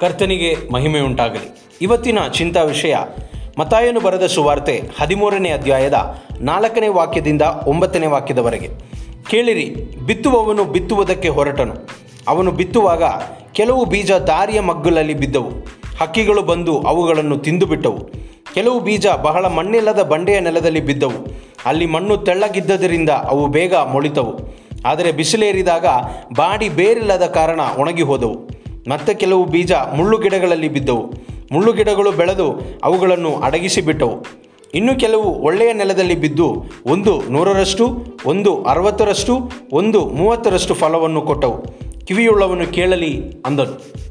ಕರ್ತನಿಗೆ ಮಹಿಮೆ ಉಂಟಾಗಲಿ. ಇವತ್ತಿನ ಚಿಂತಾ ವಿಷಯ ಮತಾಯನು ಬರೆದ ಸುವಾರ್ತೆ ಹದಿಮೂರನೇ ಅಧ್ಯಾಯದ ನಾಲ್ಕನೇ ವಾಕ್ಯದಿಂದ ಒಂಬತ್ತನೇ ವಾಕ್ಯದವರೆಗೆ. ಕೇಳಿರಿ, ಬಿತ್ತುವವನು ಬಿತ್ತುವುದಕ್ಕೆ ಹೊರಟನು. ಅವನು ಬಿತ್ತುವಾಗ ಕೆಲವು ಬೀಜ ದಾರಿಯ ಮಗ್ಗುಲಲ್ಲಿ ಬಿದ್ದವು. ಹಕ್ಕಿಗಳು ಬಂದು ಅವುಗಳನ್ನು ತಿಂದುಬಿಟ್ಟವು. ಕೆಲವು ಬೀಜ ಬಹಳ ಮಣ್ಣಿಲ್ಲದ ಬಂಡೆಯ ನೆಲದಲ್ಲಿ ಬಿದ್ದವು. ಅಲ್ಲಿ ಮಣ್ಣು ತೆಳ್ಳಗಿದ್ದರಿಂದ ಅವು ಬೇಗ ಮೊಳಿತವು. ಆದರೆ ಬಿಸಿಲೇರಿದಾಗ ಬಾಡಿ ಬೇರಿಲ್ಲದ ಕಾರಣ ಒಣಗಿ ಹೋದವು ಮತ್ತೆ ಕೆಲವು ಬೀಜ ಮುಳ್ಳು ಗಿಡಗಳಲ್ಲಿ ಬಿದ್ದವು. ಮುಳ್ಳು ಗಿಡಗಳು ಬೆಳೆದು ಅವುಗಳನ್ನು ಅಡಗಿಸಿಬಿಟ್ಟವು ಇನ್ನು ಕೆಲವು ಒಳ್ಳೆಯ ನೆಲದಲ್ಲಿ ಬಿದ್ದು ಒಂದು ನೂರರಷ್ಟು, ಒಂದು ಅರವತ್ತರಷ್ಟು, ಒಂದು ಮೂವತ್ತರಷ್ಟು ಫಲವನ್ನು ಕೊಟ್ಟವು. ಕಿವಿಯುಳ್ಳವನು ಕೇಳಲಿ ಅಂದನು.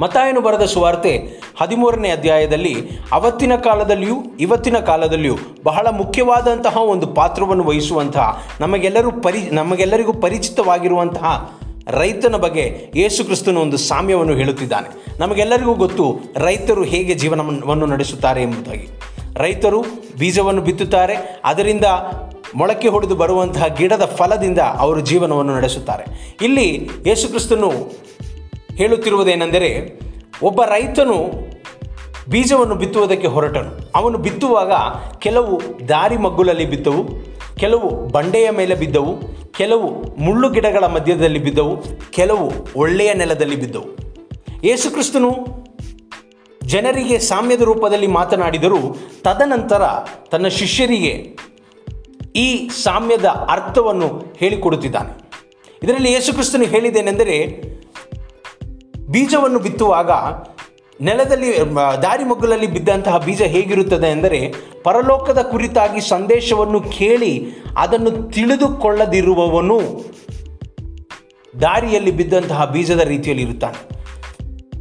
ಮತಾಯನು ಬರೆದ ಸುವಾರ್ತೆ ಹದಿಮೂರನೇ ಅಧ್ಯಾಯದಲ್ಲಿ ಅವತ್ತಿನ ಕಾಲದಲ್ಲಿಯೂ ಇವತ್ತಿನ ಕಾಲದಲ್ಲಿಯೂ ಬಹಳ ಮುಖ್ಯವಾದಂತಹ ಒಂದು ಪಾತ್ರವನ್ನು ವಹಿಸುವಂತಹ, ನಮಗೆಲ್ಲರೂ ಪರಿ, ನಮಗೆಲ್ಲರಿಗೂ ಪರಿಚಿತವಾಗಿರುವಂತಹ ರೈತನ ಬಗ್ಗೆ ಯೇಸು ಕ್ರಿಸ್ತನ ಒಂದು ಸಾಮ್ಯವನ್ನು ಹೇಳುತ್ತಿದ್ದಾನೆ. ನಮಗೆಲ್ಲರಿಗೂ ಗೊತ್ತು ರೈತರು ಹೇಗೆ ಜೀವನವನ್ನು ನಡೆಸುತ್ತಾರೆ ಎಂಬುದಾಗಿ. ರೈತರು ಬೀಜವನ್ನು ಬಿತ್ತುತ್ತಾರೆ, ಅದರಿಂದ ಮೊಳಕೆ ಹೊಡೆದು ಬರುವಂತಹ ಗಿಡದ ಫಲದಿಂದ ಅವರು ಜೀವನವನ್ನು ನಡೆಸುತ್ತಾರೆ. ಇಲ್ಲಿ ಯೇಸು ಕ್ರಿಸ್ತನು ಹೇಳುತ್ತಿರುವುದೇನೆಂದರೆ, ಒಬ್ಬ ರೈತನು ಬೀಜವನ್ನು ಬಿತ್ತುವುದಕ್ಕೆ ಹೊರಟನು. ಅವನು ಬಿತ್ತುವಾಗ ಕೆಲವು ದಾರಿ ಮಗ್ಗುಲಲ್ಲಿ ಬಿದ್ದವು ಕೆಲವು ಬಂಡೆಯ ಮೇಲೆ ಬಿದ್ದವು, ಕೆಲವು ಮುಳ್ಳು ಗಿಡಗಳ ಮಧ್ಯದಲ್ಲಿ ಬಿದ್ದವು, ಕೆಲವು ಒಳ್ಳೆಯ ನೆಲದಲ್ಲಿ ಬಿದ್ದವು. ಯೇಸುಕ್ರಿಸ್ತನು ಜನರಿಗೆ ಸಾಮ್ಯದ ರೂಪದಲ್ಲಿ ಮಾತನಾಡಿದರೂ ತದನಂತರ ತನ್ನ ಶಿಷ್ಯರಿಗೆ ಈ ಸಾಮ್ಯದ ಅರ್ಥವನ್ನು ಹೇಳಿಕೊಡುತ್ತಿದ್ದಾನೆ. ಇದರಲ್ಲಿ ಯೇಸುಕ್ರಿಸ್ತನು ಹೇಳಿದ್ದೇನೆಂದರೆ, ಬೀಜವನ್ನು ಬಿತ್ತುವಾಗ ನೆಲದಲ್ಲಿ ದಾರಿ ಮಗ್ಗುಲಲ್ಲಿ ಬಿದ್ದಂತಹ ಬೀಜ ಹೇಗಿರುತ್ತದೆ ಎಂದರೆ ಪರಲೋಕದ ಕುರಿತಾಗಿ ಸಂದೇಶವನ್ನು ಕೇಳಿ ಅದನ್ನು ತಿಳಿದುಕೊಳ್ಳದಿರುವವನು ದಾರಿಯಲ್ಲಿ ಬಿದ್ದಂತಹ ಬೀಜದ ರೀತಿಯಲ್ಲಿ ಇರುತ್ತಾನೆ.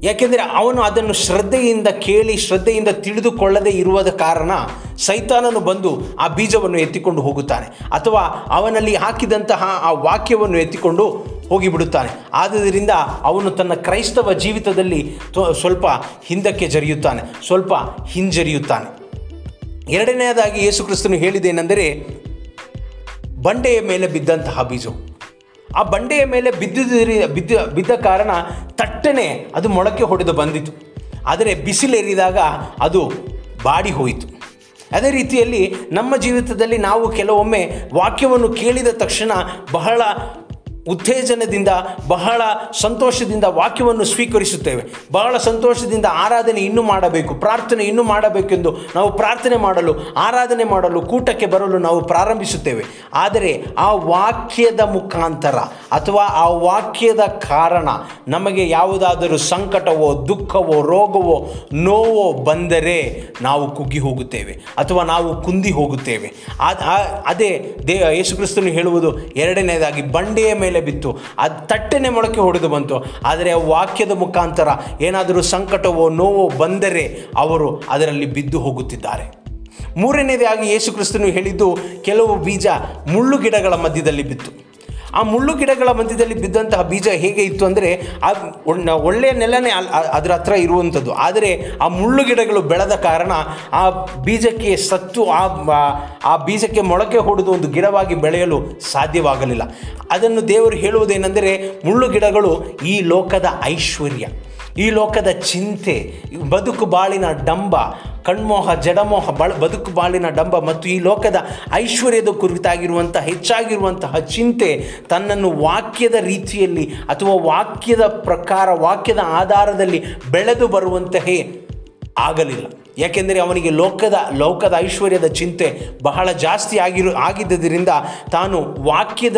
ಯಾಕೆಂದರೆ ಅವನು ಅದನ್ನು ಶ್ರದ್ಧೆಯಿಂದ ಕೇಳಿ, ಶ್ರದ್ಧೆಯಿಂದ ತಿಳಿದುಕೊಳ್ಳದೆ ಇರುವುದ ಕಾರಣ ಸೈತಾನನು ಬಂದು ಆ ಬೀಜವನ್ನು ಎತ್ತಿಕೊಂಡು ಹೋಗುತ್ತಾನೆ. ಅಥವಾ ಅವನಲ್ಲಿ ಹಾಕಿದಂತಹ ಆ ವಾಕ್ಯವನ್ನು ಎತ್ತಿಕೊಂಡು ಹೋಗಿಬಿಡುತ್ತಾನೆ. ಆದ್ದರಿಂದ ಅವನು ತನ್ನ ಕ್ರೈಸ್ತವ ಜೀವಿತದಲ್ಲಿ ಸ್ವಲ್ಪ ಹಿಂದಕ್ಕೆ ಜರಿಯುತ್ತಾನೆ, ಸ್ವಲ್ಪ ಹಿಂಜರಿಯುತ್ತಾನೆ. ಎರಡನೆಯದಾಗಿ ಯೇಸುಕ್ರಿಸ್ತನು ಹೇಳಿದೇನೆಂದರೆ ಬಂಡೆಯ ಮೇಲೆ ಬಿದ್ದಂತಹ ಬೀಜವು ಆ ಬಂಡೆಯ ಮೇಲೆ ಬಿದ್ದಿದ್ದರಿ, ಬಿದ್ದ ಬಿದ್ದ ಕಾರಣ ತಟ್ಟನೆ ಅದು ಮೊಳಕೆ ಹೊಡೆದು ಬಂದಿತು ಆದರೆ ಬಿಸಿಲೇರಿದಾಗ ಅದು ಬಾಡಿ ಹೋಯಿತು. ಅದೇ ರೀತಿಯಲ್ಲಿ ನಮ್ಮ ಜೀವಿತದಲ್ಲಿ ನಾವು ಕೆಲವೊಮ್ಮೆ ವಾಕ್ಯವನ್ನು ಕೇಳಿದ ತಕ್ಷಣ ಬಹಳ ಉತ್ತೇಜನದಿಂದ, ಬಹಳ ಸಂತೋಷದಿಂದ ವಾಕ್ಯವನ್ನು ಸ್ವೀಕರಿಸುತ್ತೇವೆ. ಬಹಳ ಸಂತೋಷದಿಂದ ಆರಾಧನೆ ಇನ್ನೂ ಮಾಡಬೇಕು, ಪ್ರಾರ್ಥನೆ ಇನ್ನೂ ಮಾಡಬೇಕೆಂದು ನಾವು ಪ್ರಾರ್ಥನೆ ಮಾಡಲು, ಆರಾಧನೆ ಮಾಡಲು, ಕೂಟಕ್ಕೆ ಬರಲು ನಾವು ಪ್ರಾರಂಭಿಸುತ್ತೇವೆ. ಆದರೆ ಆ ವಾಕ್ಯದ ಮುಖಾಂತರ ಅಥವಾ ಆ ವಾಕ್ಯದ ಕಾರಣ ನಮಗೆ ಯಾವುದಾದರೂ ಸಂಕಟವೋ, ದುಃಖವೋ, ರೋಗವೋ, ನೋವೋ ಬಂದರೆ ನಾವು ಕುಗ್ಗಿ ಹೋಗುತ್ತೇವೆ ಅಥವಾ ನಾವು ಕುಂದಿ ಹೋಗುತ್ತೇವೆ. ಅದೇ ದೇ ಯೇಸುಕ್ರಿಸ್ತನು ಹೇಳುವುದು ಎರಡನೇದಾಗಿ, ಬಂಡೆಯ ಮೇಲೆ ಬಿತ್ತು. ಅದು ತಟ್ಟನೆ ಮೊಳಕೆ ಹೊಡೆದು ಬಂತು. ಆದರೆ ವಾಕ್ಯದ ಮುಖಾಂತರ ಏನಾದರೂ ಸಂಕಟವೋ ನೋವೋ ಬಂದರೆ ಅವರು ಅದರಲ್ಲಿ ಬಿದ್ದು ಹೋಗುತ್ತಿದ್ದಾರೆ. ಮೂರನೇದಾಗಿ ಯೇಸು ಕ್ರಿಸ್ತನು ಹೇಳಿದ್ದು, ಕೆಲವು ಬೀಜ ಮುಳ್ಳು ಗಿಡಗಳ ಮಧ್ಯದಲ್ಲಿ ಬಿತ್ತು. ಆ ಮುಳ್ಳು ಗಿಡಗಳ ಮಧ್ಯದಲ್ಲಿ ಬಿದ್ದಂತಹ ಬೀಜ ಹೇಗೆ ಇತ್ತು ಅಂದರೆ ಆ ಒಳ್ಳೆ- ಒಳ್ಳೆಯ ನೆಲನೇ ಅದರ ಹತ್ರ ಇರುವಂಥದ್ದು. ಆದರೆ ಆ ಮುಳ್ಳು ಗಿಡಗಳು ಬೆಳೆದ ಕಾರಣ ಆ ಬೀಜಕ್ಕೆ ಸತ್ತು, ಆ- ಆ ಬೀಜಕ್ಕೆ ಮೊಳಕೆ ಹೊಡೆದು ಒಂದು ಗಿಡವಾಗಿ ಬೆಳೆಯಲು ಸಾಧ್ಯವಾಗಲಿಲ್ಲ. ಅದನ್ನು ದೇವರು ಹೇಳುವುದೇನೆಂದರೆ, ಮುಳ್ಳು ಗಿಡಗಳು ಈ ಲೋಕದ ಐಶ್ವರ್ಯ, ಈ ಲೋಕದ ಚಿಂತೆ ಬದುಕು ಬಾಳಿನ ಡಂಬ ಕಣ್ಮೋಹ, ಜಡಮೋಹ, ಬಳ, ಬದುಕು ಬಾಳಿನ ಡಂಬ ಮತ್ತು ಈ ಲೋಕದ ಐಶ್ವರ್ಯದ ಕುರಿತಾಗಿರುವಂಥ, ಹೆಚ್ಚಾಗಿರುವಂತಹ ಚಿಂತೆ ತನ್ನನ್ನು ವಾಕ್ಯದ ರೀತಿಯಲ್ಲಿ ಅಥವಾ ವಾಕ್ಯದ ಪ್ರಕಾರ, ವಾಕ್ಯದ ಆಧಾರದಲ್ಲಿ ಬೆಳೆದು ಬರುವಂತೆಯೇ ಆಗಲಿಲ್ಲ. ಯಾಕೆಂದರೆ ಅವನಿಗೆ ಲೋಕದ ಲೋಕದ ಐಶ್ವರ್ಯದ ಚಿಂತೆ ಬಹಳ ಜಾಸ್ತಿ ಆಗಿರು, ಆಗಿದ್ದರಿಂದ ತಾನು ವಾಕ್ಯದ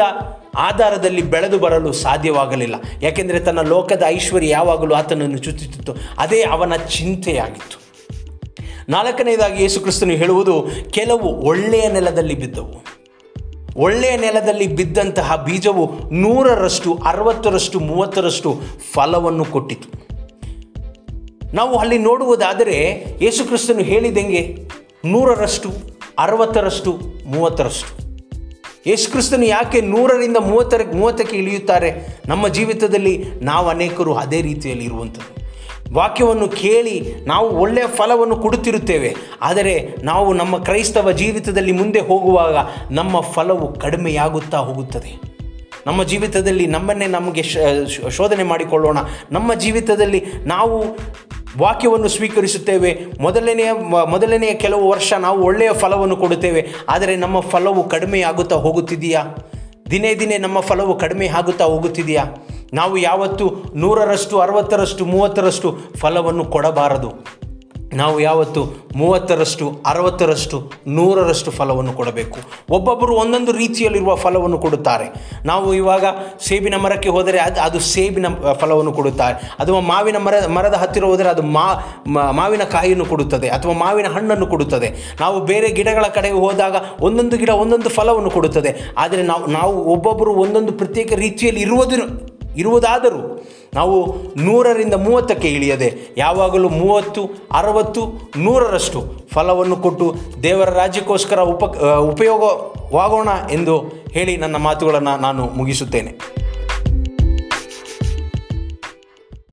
ಆಧಾರದಲ್ಲಿ ಬೆಳೆದು ಬರಲು ಸಾಧ್ಯವಾಗಲಿಲ್ಲ. ಯಾಕೆಂದರೆ ತನ್ನ ಲೋಕದ ಐಶ್ವರ್ಯ ಯಾವಾಗಲೂ ಆತನನ್ನು ಚುಚ್ಚುತ್ತಿತ್ತು ಅದೇ ಅವನ ಚಿಂತೆಯಾಗಿತ್ತು. ನಾಲ್ಕನೇದಾಗಿ ಯೇಸು ಕ್ರಿಸ್ತನು ಹೇಳುವುದು, ಕೆಲವು ಒಳ್ಳೆಯ ನೆಲದಲ್ಲಿ ಬಿದ್ದವು. ಒಳ್ಳೆಯ ನೆಲದಲ್ಲಿ ಬಿದ್ದಂತಹ ಬೀಜವು ನೂರರಷ್ಟು, ಅರವತ್ತರಷ್ಟು, ಮೂವತ್ತರಷ್ಟು ಫಲವನ್ನು ಕೊಟ್ಟಿತು. ನಾವು ಅಲ್ಲಿ ನೋಡುವುದಾದರೆ, ಯೇಸು ಕ್ರಿಸ್ತನು ಹೇಳಿದಂಗೆ ನೂರರಷ್ಟು, ಅರವತ್ತರಷ್ಟು, ಮೂವತ್ತರಷ್ಟು. ಯೇಸು ಕ್ರಿಸ್ತನು ಯಾಕೆ ನೂರರಿಂದ ಮೂವತ್ತರ, ಮೂವತ್ತಕ್ಕೆ ಇಳಿಯುತ್ತಾರೆ? ನಮ್ಮ ಜೀವಿತದಲ್ಲಿ ನಾವು ಅನೇಕರು ಅದೇ ರೀತಿಯಲ್ಲಿ ಇರುವಂಥದ್ದು. ವಾಕ್ಯವನ್ನು ಕೇಳಿ ನಾವು ಒಳ್ಳೆಯ ಫಲವನ್ನು ಕೊಡುತ್ತಿರುತ್ತೇವೆ. ಆದರೆ ನಾವು ನಮ್ಮ ಕ್ರೈಸ್ತವ ಜೀವಿತದಲ್ಲಿ ಮುಂದೆ ಹೋಗುವಾಗ ನಮ್ಮ ಫಲವು ಕಡಿಮೆಯಾಗುತ್ತಾ ಹೋಗುತ್ತದೆ. ನಮ್ಮ ಜೀವಿತದಲ್ಲಿ ನಮ್ಮನ್ನೇ ನಮಗೆ ಶೋಧನೆ ಮಾಡಿಕೊಳ್ಳೋಣ. ನಮ್ಮ ಜೀವಿತದಲ್ಲಿ ನಾವು ವಾಕ್ಯವನ್ನು ಸ್ವೀಕರಿಸುತ್ತೇವೆ. ಮೊದಲನೆಯ ಮೊದಲನೆಯ ಕೆಲವು ವರ್ಷ ನಾವು ಒಳ್ಳೆಯ ಫಲವನ್ನು ಕೊಡುತ್ತೇವೆ. ಆದರೆ ನಮ್ಮ ಫಲವು ಕಡಿಮೆಯಾಗುತ್ತಾ ಹೋಗುತ್ತಿದೆಯಾ? ದಿನೇ ದಿನೇ ನಮ್ಮ ಫಲವು ಕಡಿಮೆ ಆಗುತ್ತಾ ಹೋಗುತ್ತಿದೆಯಾ? ನಾವು ಯಾವತ್ತು ನೂರರಷ್ಟು, ಅರವತ್ತರಷ್ಟು, ಮೂವತ್ತರಷ್ಟು ಫಲವನ್ನು ಕೊಡಬಾರದು. ನಾವು ಯಾವತ್ತು ಮೂವತ್ತರಷ್ಟು, ಅರವತ್ತರಷ್ಟು, ನೂರರಷ್ಟು ಫಲವನ್ನು ಕೊಡಬೇಕು. ಒಬ್ಬೊಬ್ಬರು ಒಂದೊಂದು ರೀತಿಯಲ್ಲಿರುವ ಫಲವನ್ನು ಕೊಡುತ್ತಾರೆ. ನಾವು ಇವಾಗ ಸೇಬಿನ ಮರಕ್ಕೆ ಹೋದರೆ ಅದು ಅದು ಸೇಬಿನ ಫಲವನ್ನು ಕೊಡುತ್ತಾರೆ. ಅಥವಾ ಮಾವಿನ ಮರ, ಮರದ ಹತ್ತಿರ ಹೋದರೆ ಅದು ಮಾ, ಮಾವಿನ ಕಾಯಿಯನ್ನು ಕೊಡುತ್ತದೆ. ಅಥವಾ ಮಾವಿನ ಹಣ್ಣನ್ನು ಕೊಡುತ್ತದೆ. ನಾವು ಬೇರೆ ಗಿಡಗಳ ಕಡೆಗೆ ಹೋದಾಗ ಒಂದೊಂದು ಗಿಡ ಒಂದೊಂದು ಫಲವನ್ನು ಕೊಡುತ್ತದೆ. ಆದರೆ ನಾವು ನಾವು ಒಬ್ಬೊಬ್ಬರು ಒಂದೊಂದು ಪ್ರತ್ಯೇಕ ರೀತಿಯಲ್ಲಿ ಇರುವುದು ಇರುವುದಾದರೂ ನಾವು ನೂರರಿಂದ ಮೂವತ್ತಕ್ಕೆ ಇಳಿಯದೆ ಯಾವಾಗಲೂ ಮೂವತ್ತು, ಅರವತ್ತು, ನೂರರಷ್ಟು ಫಲವನ್ನು ಕೊಟ್ಟು ದೇವರ ರಾಜ್ಯಕ್ಕೋಸ್ಕರ ಉಪ ಉಪಯೋಗವಾಗೋಣ ಎಂದು ಹೇಳಿ ನನ್ನ ಮಾತುಗಳನ್ನು ನಾನು ಮುಗಿಸುತ್ತೇನೆ.